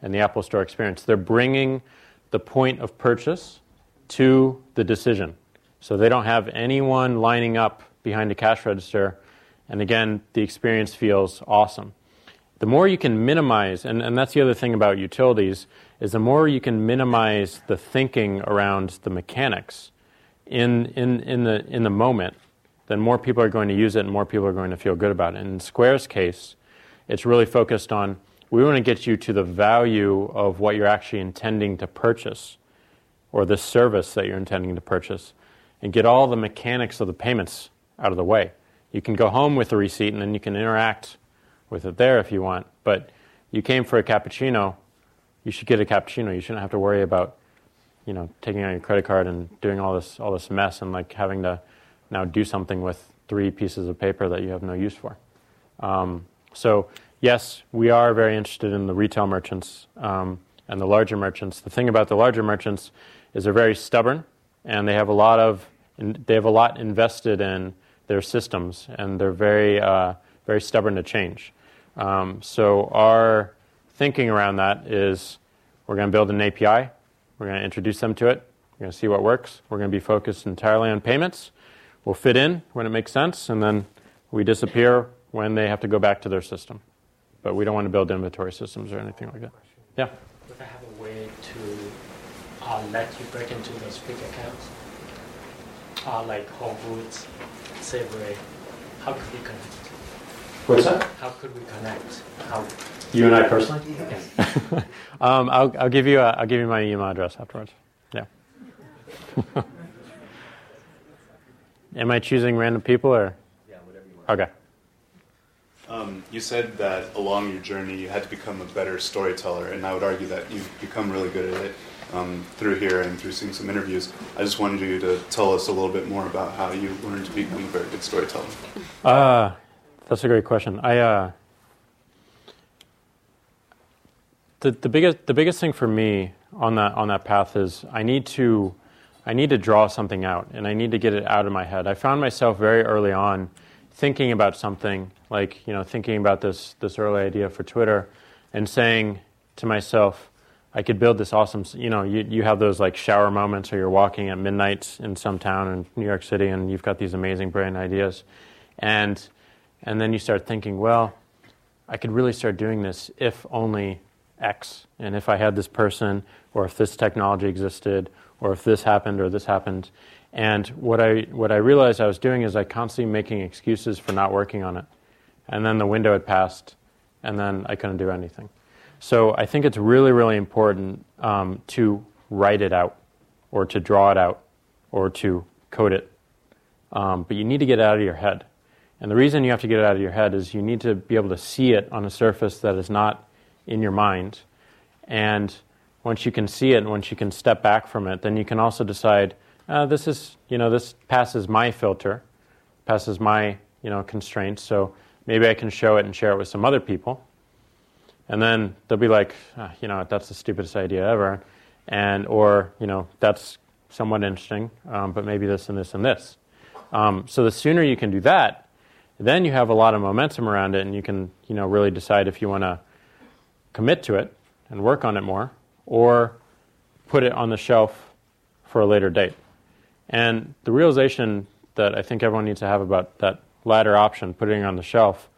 and the Apple Store experience. They're bringing the point of purchase to the decision. So they don't have anyone lining up behind a cash register. And again, the experience feels awesome. The more you can minimize, and, and that's the other thing about utilities, is the more you can minimize the thinking around the mechanics in, in, in, the, in the moment, then more people are going to use it and more people are going to feel good about it. In Square's case, it's really focused on we want to get you to the value of what you're actually intending to purchase or the service that you're intending to purchase and get all the mechanics of the payments out of the way. You can go home with the receipt and then you can interact with it there if you want. But you came for a cappuccino, you should get a cappuccino. You shouldn't have to worry about, you know, taking out your credit card and doing all this all this mess and like having to now do something with three pieces of paper that you have no use for. Um, so yes, we are very interested in the retail merchants um, and the larger merchants. The thing about the larger merchants is they're very stubborn and they have a lot of they have a lot invested in their systems, and they're very, uh, very stubborn to change. Um, so our thinking around that is we're going to build an API, we're going to introduce them to it, we're going to see what works, we're going to be focused entirely on payments. We'll fit in when it makes sense, and then we disappear when they have to go back to their system. But we don't want to build inventory systems or anything like that. Yeah. Would I have a way to uh, let you break into those big accounts? uh, like Whole Foods, Safeway, how could we connect? What's that? How could we connect? How? You and I personally? Yeah. um, I'll, I'll, give you a, I'll give you my email address afterwards. Yeah. Am I choosing random people or? Yeah, whatever you want. Okay. Um, you said that along your journey you had to become a better storyteller, and I would argue that you've become really good at it um, through here and through seeing some interviews. I just wanted you to tell us a little bit more about how you learned to become a very good storyteller. Uh, that's a great question. I uh, the the biggest the biggest thing for me on that on that path is I need to I need to draw something out and I need to get it out of my head. I found myself very early on thinking about something like you know thinking about this this early idea for Twitter and saying to myself I could build this awesome, you know, you, you have those like shower moments or you're walking at midnight in some town in New York City and you've got these amazing, brilliant ideas. And, and then you start thinking, well, I could really start doing this if only X. And if I had this person or if this technology existed or if this happened or this happened. And what I, what I realized I was doing is I constantly making excuses for not working on it. And then the window had passed and then I couldn't do anything. So I think it's really, really important um, to write it out or to draw it out or to code it. Um, but you need to get it out of your head. And the reason you have to get it out of your head is you need to be able to see it on a surface that is not in your mind. And once you can see it and once you can step back from it, then you can also decide, uh, this is, you know, this passes my filter, passes my, you know, constraints. So maybe I can show it and share it with some other people. And then they'll be like, oh, you know, that's the stupidest idea ever. And, or, you know, that's somewhat interesting, um, but maybe this and this and this. Um, so the sooner you can do that, then you have a lot of momentum around it and you can, you know, really decide if you want to commit to it and work on it more or put it on the shelf for a later date. And the realization that I think everyone needs to have about that latter option, putting it on the shelf,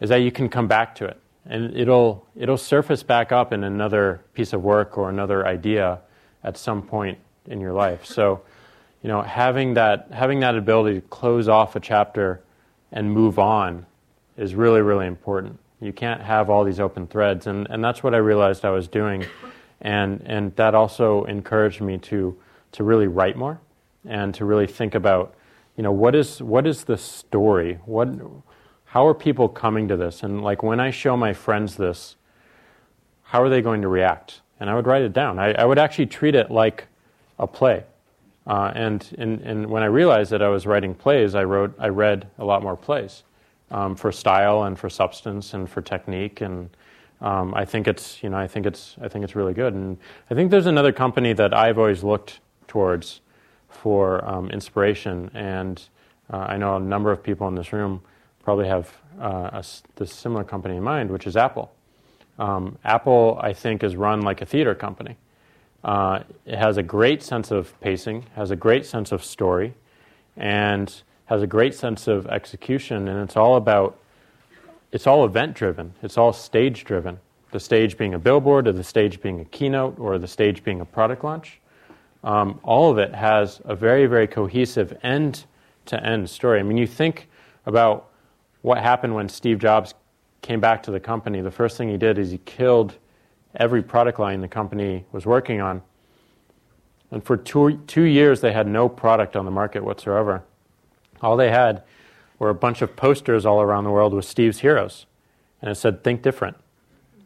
is that you can come back to it and it'll it'll surface back up in another piece of work or another idea at some point in your life. So, you know, having that having that ability to close off a chapter and move on is really really important. You can't have all these open threads, and, and that's what I realized I was doing, and and that also encouraged me to to really write more and to really think about, you know, what is what is the story? What how are people coming to this? And like when I show my friends this, how are they going to react? And I would write it down. I, I would actually treat it like a play. Uh, and, and, and when I realized that I was writing plays, I, wrote, I read a lot more plays um, for style and for substance and for technique and um, I think it's you know I think it's I think it's really good, and I think there's another company that I've always looked towards for um, inspiration, and uh, I know a number of people in this room probably have uh, a, this similar company in mind, which is Apple. Um, Apple, I think, is run like a theater company. Uh, it has a great sense of pacing, has a great sense of story, and has a great sense of execution, and it's all about it's all event driven. It's all stage driven. The stage being a billboard, or the stage being a keynote, or the stage being a product launch. Um, all of it has a very, very cohesive end to end story. I mean, you think about what happened when Steve Jobs came back to the company. The first thing he did is he killed every product line the company was working on. And for two, two years, they had no product on the market whatsoever. All they had were a bunch of posters all around the world with Steve's heroes. And it said, Think different.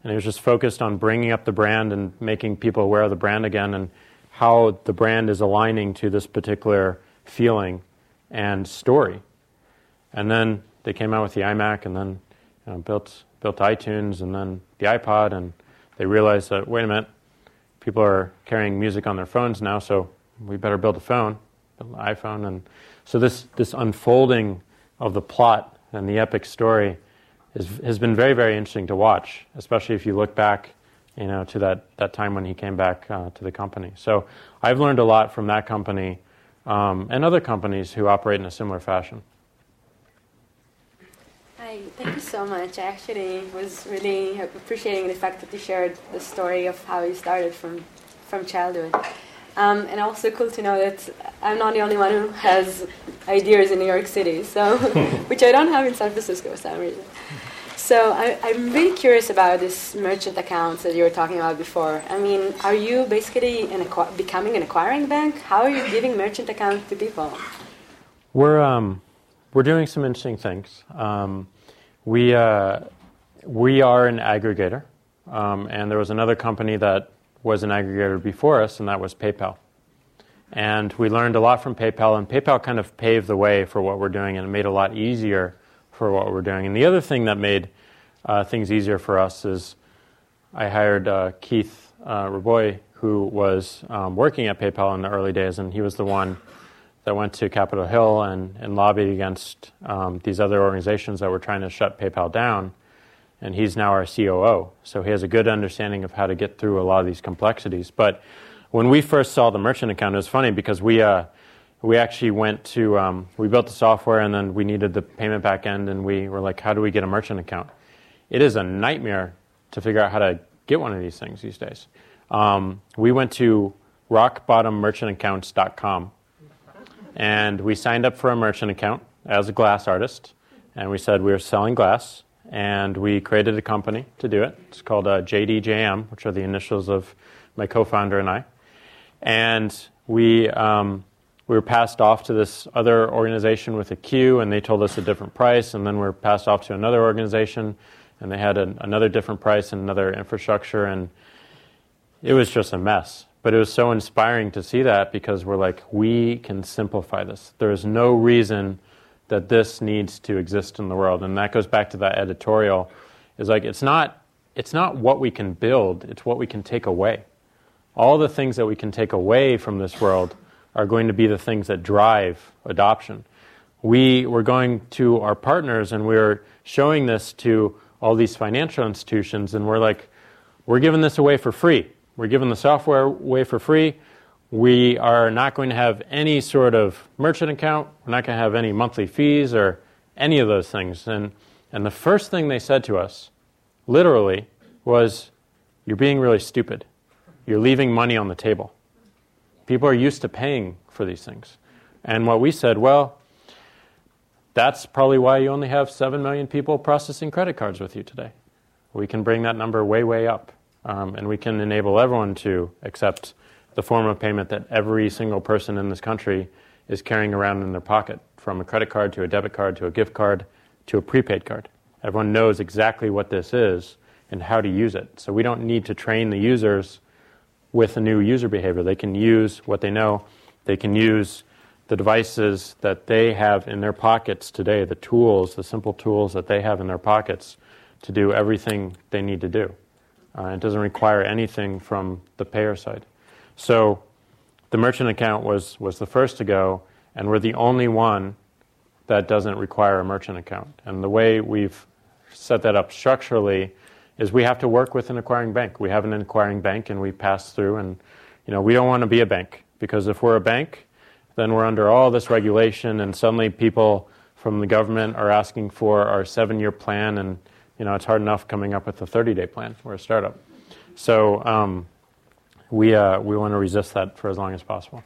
And it was just focused on bringing up the brand and making people aware of the brand again and how the brand is aligning to this particular feeling and story. And then they came out with the iMac and then you know, built, built iTunes and then the iPod. And they realized that, wait a minute, people are carrying music on their phones now, so we better build a phone, build an iPhone. And so this, this unfolding of the plot and the epic story is, has been very, very interesting to watch, especially if you look back, you know, to that, that time when he came back uh, to the company. So I've learned a lot from that company um, and other companies who operate in a similar fashion. Hi, thank you so much. I actually was really appreciating the fact that you shared the story of how you started from, from childhood. Um, and also cool to know that I'm not the only one who has ideas in New York City, so which I don't have in San Francisco for some reason. So I, am really curious about this merchant accounts that you were talking about before. I mean, are you basically an acqu- becoming an acquiring bank? How are you giving merchant accounts to people? We're um, we're doing some interesting things. Um, we uh, we are an aggregator, um, and there was another company that was an aggregator before us, and that was PayPal. And we learned a lot from PayPal, and PayPal kind of paved the way for what we're doing, and it made a lot easier for what we're doing. And the other thing that made uh, things easier for us is I hired uh, Keith uh, Rabois, who was um, working at PayPal in the early days, and he was the one that went to Capitol Hill and, and lobbied against um, these other organizations that were trying to shut PayPal down and he's now our COO. So he has a good understanding of how to get through a lot of these complexities. But when we first saw the merchant account, it was funny because we uh, we actually went to um, we built the software and then we needed the payment back end and we were like, how do we get a merchant account? It is a nightmare to figure out how to get one of these things these days. Um, we went to rockbottommerchantaccounts.com and we signed up for a merchant account as a glass artist and we said we were selling glass and we created a company to do it. It's called uh, JDJM, which are the initials of my co-founder and I. And we um, we were passed off to this other organization with a queue, and they told us a different price. And then we were passed off to another organization, and they had a, another different price and another infrastructure, and it was just a mess. But it was so inspiring to see that because we're like, we can simplify this. There is no reason that this needs to exist in the world. And that goes back to that editorial. Is like it's not it's not what we can build, it's what we can take away. All the things that we can take away from this world are going to be the things that drive adoption. We were going to our partners and we are showing this to all these financial institutions, and we're like, we're giving this away for free. We're giving the software away for free. We are not going to have any sort of merchant account. We're not going to have any monthly fees or any of those things. And, and the first thing they said to us, literally, was, You're being really stupid. You're leaving money on the table. People are used to paying for these things. And what we said, well, that's probably why you only have 7 million people processing credit cards with you today. We can bring that number way, way up. Um, and we can enable everyone to accept the form of payment that every single person in this country is carrying around in their pocket, from a credit card to a debit card to a gift card to a prepaid card. Everyone knows exactly what this is and how to use it. So we don't need to train the users with a new user behavior. They can use what they know. They can use the devices that they have in their pockets today, the tools, the simple tools that they have in their pockets to do everything they need to do. Uh, it doesn't require anything from the payer side. So the merchant account was, was the first to go, and we're the only one that doesn't require a merchant account. And the way we've set that up structurally is we have to work with an acquiring bank. We have an acquiring bank, and we pass through. And you know, we don't want to be a bank because if we're a bank, then we're under all this regulation, and suddenly people from the government are asking for our seven-year plan, and you know, it's hard enough coming up with a 30-day plan. We're a startup, so um, we uh, we want to resist that for as long as possible.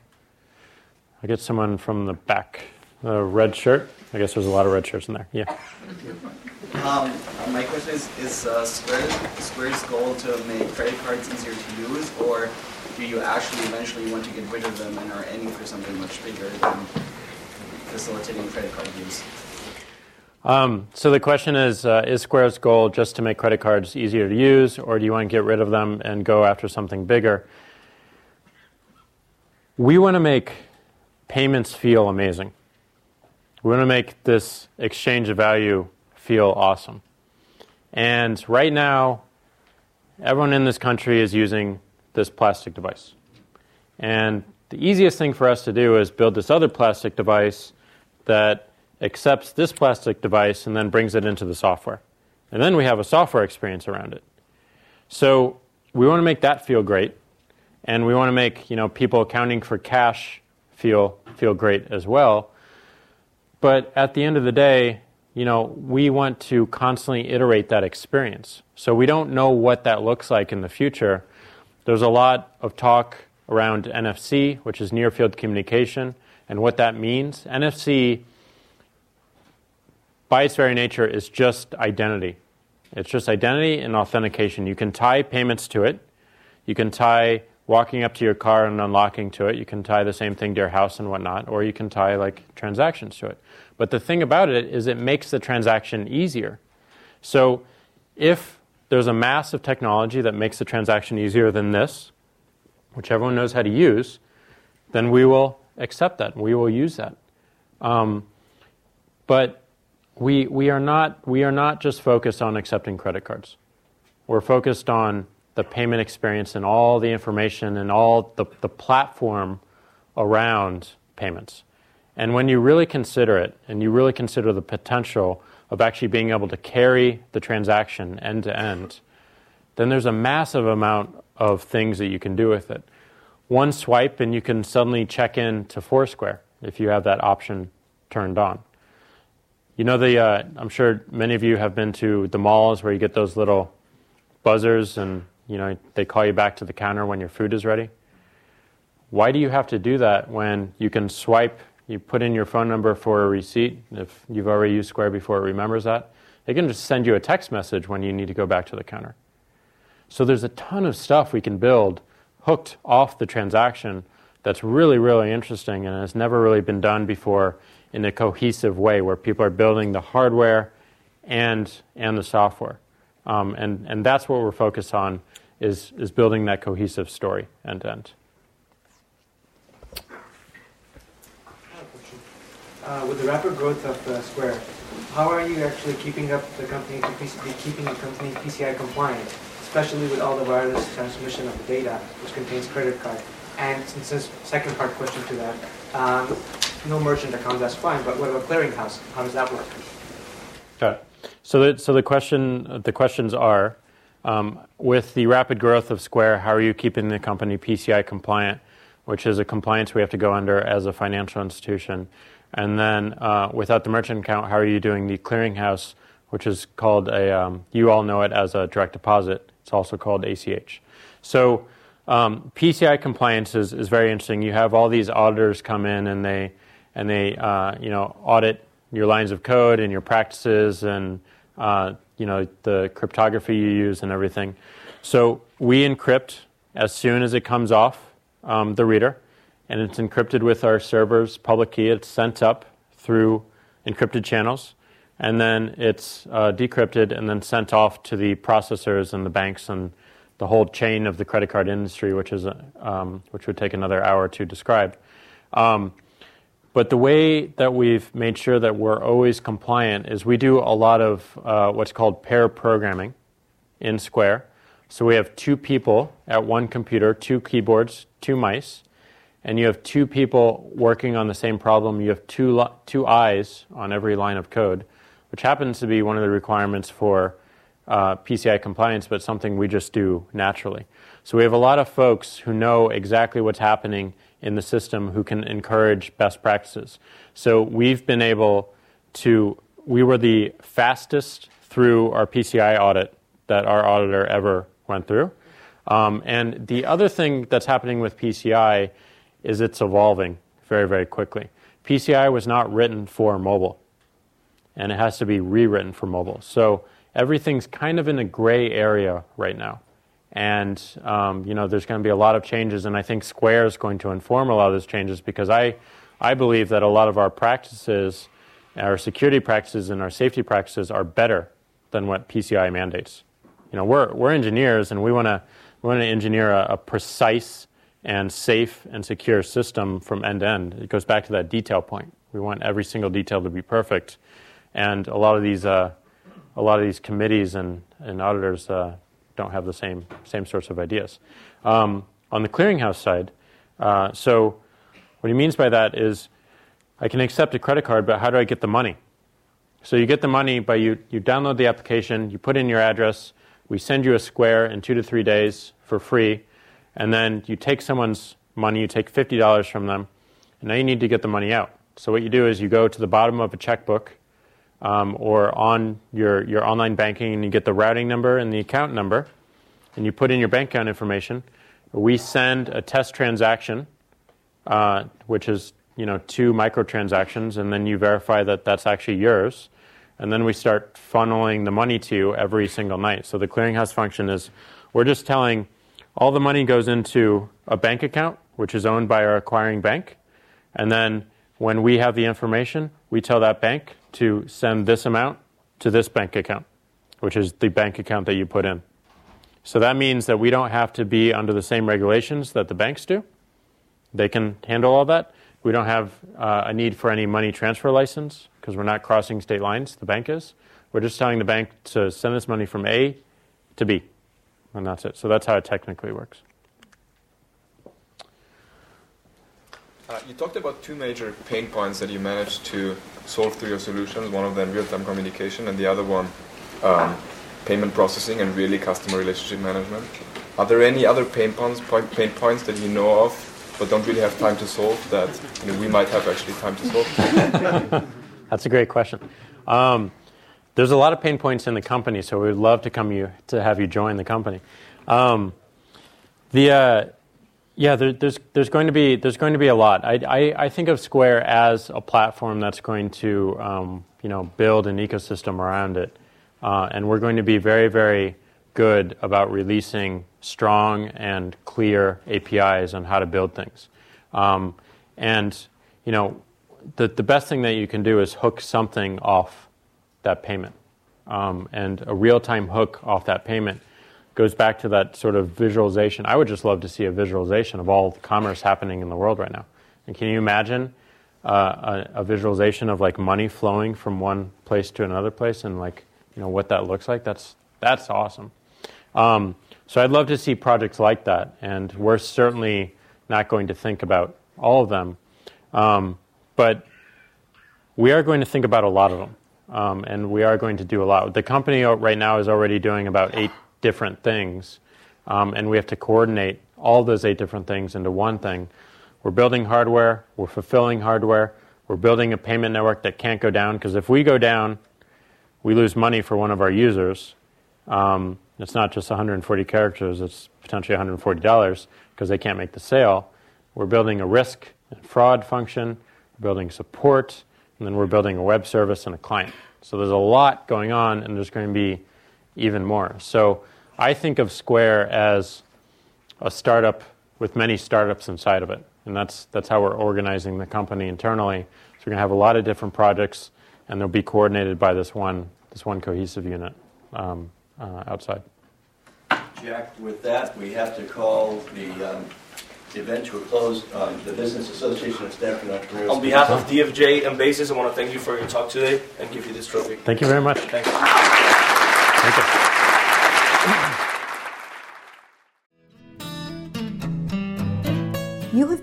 I get someone from the back, the red shirt. I guess there's a lot of red shirts in there. Yeah. Um, my question is: Is uh, Square, Square's goal to make credit cards easier to use, or do you actually eventually want to get rid of them and are aiming for something much bigger than facilitating credit card use? Um, so the question is: uh, Is Square's goal just to make credit cards easier to use, or do you want to get rid of them and go after something bigger? We want to make payments feel amazing. We want to make this exchange of value feel awesome. And right now, everyone in this country is using this plastic device. And the easiest thing for us to do is build this other plastic device that accepts this plastic device and then brings it into the software. And then we have a software experience around it. So we want to make that feel great. And we want to make you know, people accounting for cash feel, feel great as well. But at the end of the day, you know, we want to constantly iterate that experience. So we don't know what that looks like in the future. There's a lot of talk around NFC, which is near field communication, and what that means. NFC, by its very nature, is just identity. It's just identity and authentication. You can tie payments to it. You can tie walking up to your car and unlocking to it. You can tie the same thing to your house and whatnot, or you can tie like transactions to it. But the thing about it is it makes the transaction easier. So if there's a mass of technology that makes the transaction easier than this, which everyone knows how to use, then we will accept that. We will use that. Um, but we, we, are not, we are not just focused on accepting credit cards. We're focused on the payment experience and all the information and all the, the platform around payments. And when you really consider it and you really consider the potential of actually being able to carry the transaction end to end, then there's a massive amount of things that you can do with it. One swipe and you can suddenly check in to Foursquare if you have that option turned on. You know, the, uh, I'm sure many of you have been to the malls where you get those little buzzers and you know, they call you back to the counter when your food is ready. Why do you have to do that when you can swipe, you put in your phone number for a receipt, if you've already used Square before, it remembers that. They can just send you a text message when you need to go back to the counter. So there's a ton of stuff we can build hooked off the transaction that's really, really interesting and has never really been done before in a cohesive way where people are building the hardware and, and the software. Um, and, and that's what we're focused on is, is building that cohesive story end to end. Uh, with the rapid growth of uh, Square, how are you actually keeping up the company keeping the company PCI compliant, especially with all the wireless transmission of the data, which contains credit card? And since second part question to that, um, no merchant account, that's fine, but what about clearinghouse? How does that work? Got it. So, the, so the question, the questions are, um, with the rapid growth of Square, how are you keeping the company PCI compliant, which is a compliance we have to go under as a financial institution? And then uh, without the merchant account, how are you doing the clearinghouse, which is called a, um, you all know it as a direct deposit. It's also called ACH. So um, PCI compliance is, is very interesting. You have all these auditors come in and they, and they uh, you know, audit your lines of code and your practices and uh, you know, the cryptography you use and everything. So we encrypt as soon as it comes off um, the reader, and it's encrypted with our server's public key. It's sent up through encrypted channels, and then it's uh, decrypted and then sent off to the processors and the banks and the whole chain of the credit card industry, which is um, which would take another hour to describe. Um, but the way that we've made sure that we're always compliant is we do a lot of uh, what's called pair programming in Square. So we have two people at one computer, two keyboards, two mice, and you have two people working on the same problem. You have two, two eyes on every line of code, which happens to be one of the requirements for uh, PCI compliance, but something we just do naturally. So we have a lot of folks who know exactly what's happening in the system who can encourage best practices. So we've been able to, we were the fastest through our PCI audit that our auditor ever went through. Um, and the other thing that's happening with PCI is it's evolving very, very quickly. PCI was not written for mobile, and it has to be rewritten for mobile. So everything's kind of in a gray area right now. And um, you know, there's going to be a lot of changes, and I think Square is going to inform a lot of those changes because I, I believe that a lot of our practices, our security practices and our safety practices are better than what PCI mandates. You know, we're, we're engineers, and we want to we want to engineer a, a precise and safe and secure system from end to end. It goes back to that detail point. We want every single detail to be perfect, and a lot of these uh, a lot of these committees and, and auditors uh, don't have the same same sorts of ideas. Um, on the clearinghouse side, uh, so what he means by that is I can accept a credit card, but how do I get the money? So you get the money by you, you download the application, you put in your address, we send you a square in two to three days for free, and then you take someone's money, you take $50 from them, and now you need to get the money out. So what you do is you go to the bottom of a checkbook um, or on your, your online banking and you get the routing number and the account number, and you put in your bank account information. We send a test transaction, uh, which is you know two microtransactions, and then you verify that that's actually yours, and then we start funneling the money to you every single night. So the clearinghouse function is we're just telling all the money goes into a bank account, which is owned by our acquiring bank, and then when we have the information, we tell that bank to send this amount to this bank account, which is the bank account that you put in. So that means that we don't have to be under the same regulations that the banks do. They can handle all that. We don't have uh, a need for any money transfer license because we're not crossing state lines. The bank is. We're just telling the bank to send this money from A to B, and that's it. So that's how it technically works. Uh, you talked about two major pain points that you managed to solve through your solutions. One of them real-time communication, and the other one um, payment processing and really customer relationship management. Are there any other pain points, point, pain points that you know of, but don't really have time to solve that you know, we might have actually time to solve? That's a great question. Um, there's a lot of pain points in the company, so we'd love to come you to have you join the company. Um, the uh, yeah, there, there's there's going to be there's going to be a lot. I, I, I think of Square as a platform that's going to um, you know build an ecosystem around it, uh, and we're going to be very very good about releasing strong and clear APIs on how to build things. Um, and you know the the best thing that you can do is hook something off that payment, um, and a real time hook off that payment goes back to that sort of visualization. I would just love to see a visualization of all the commerce happening in the world right now. And can you imagine uh, a, a, visualization of like money flowing from one place to another place and like you know what that looks like? That's that's awesome. Um, so I'd love to see projects like that, and we're certainly not going to think about all of them, um, but we are going to think about a lot of them. Um, and we are going to do a lot. The company right now is already doing about eight different things, um, and we have to coordinate all those eight different things into one thing. We're building hardware, we're fulfilling hardware, we're building a payment network that can't go down because if we go down, we lose money for one of our users. Um, it's not just 140 characters, it's potentially $140 because they can't make the sale. We're building a risk and fraud function, building support, and then we're building a web service and a client. So there's a lot going on, and there's going to be even more. So I think of Square as a startup with many startups inside of it. And that's, that's how we're organizing the company internally. So we're going to have a lot of different projects, and they'll be coordinated by this one, this one cohesive unit um, uh, outside. Jack, with that, we have to call the, um, the event to a close. Um, the Business Association of Stanford Entrepreneurs. On behalf of DFJ and BASES, I want to thank you for your talk today and give you this trophy. Thank you very much. Thanks. Thank you.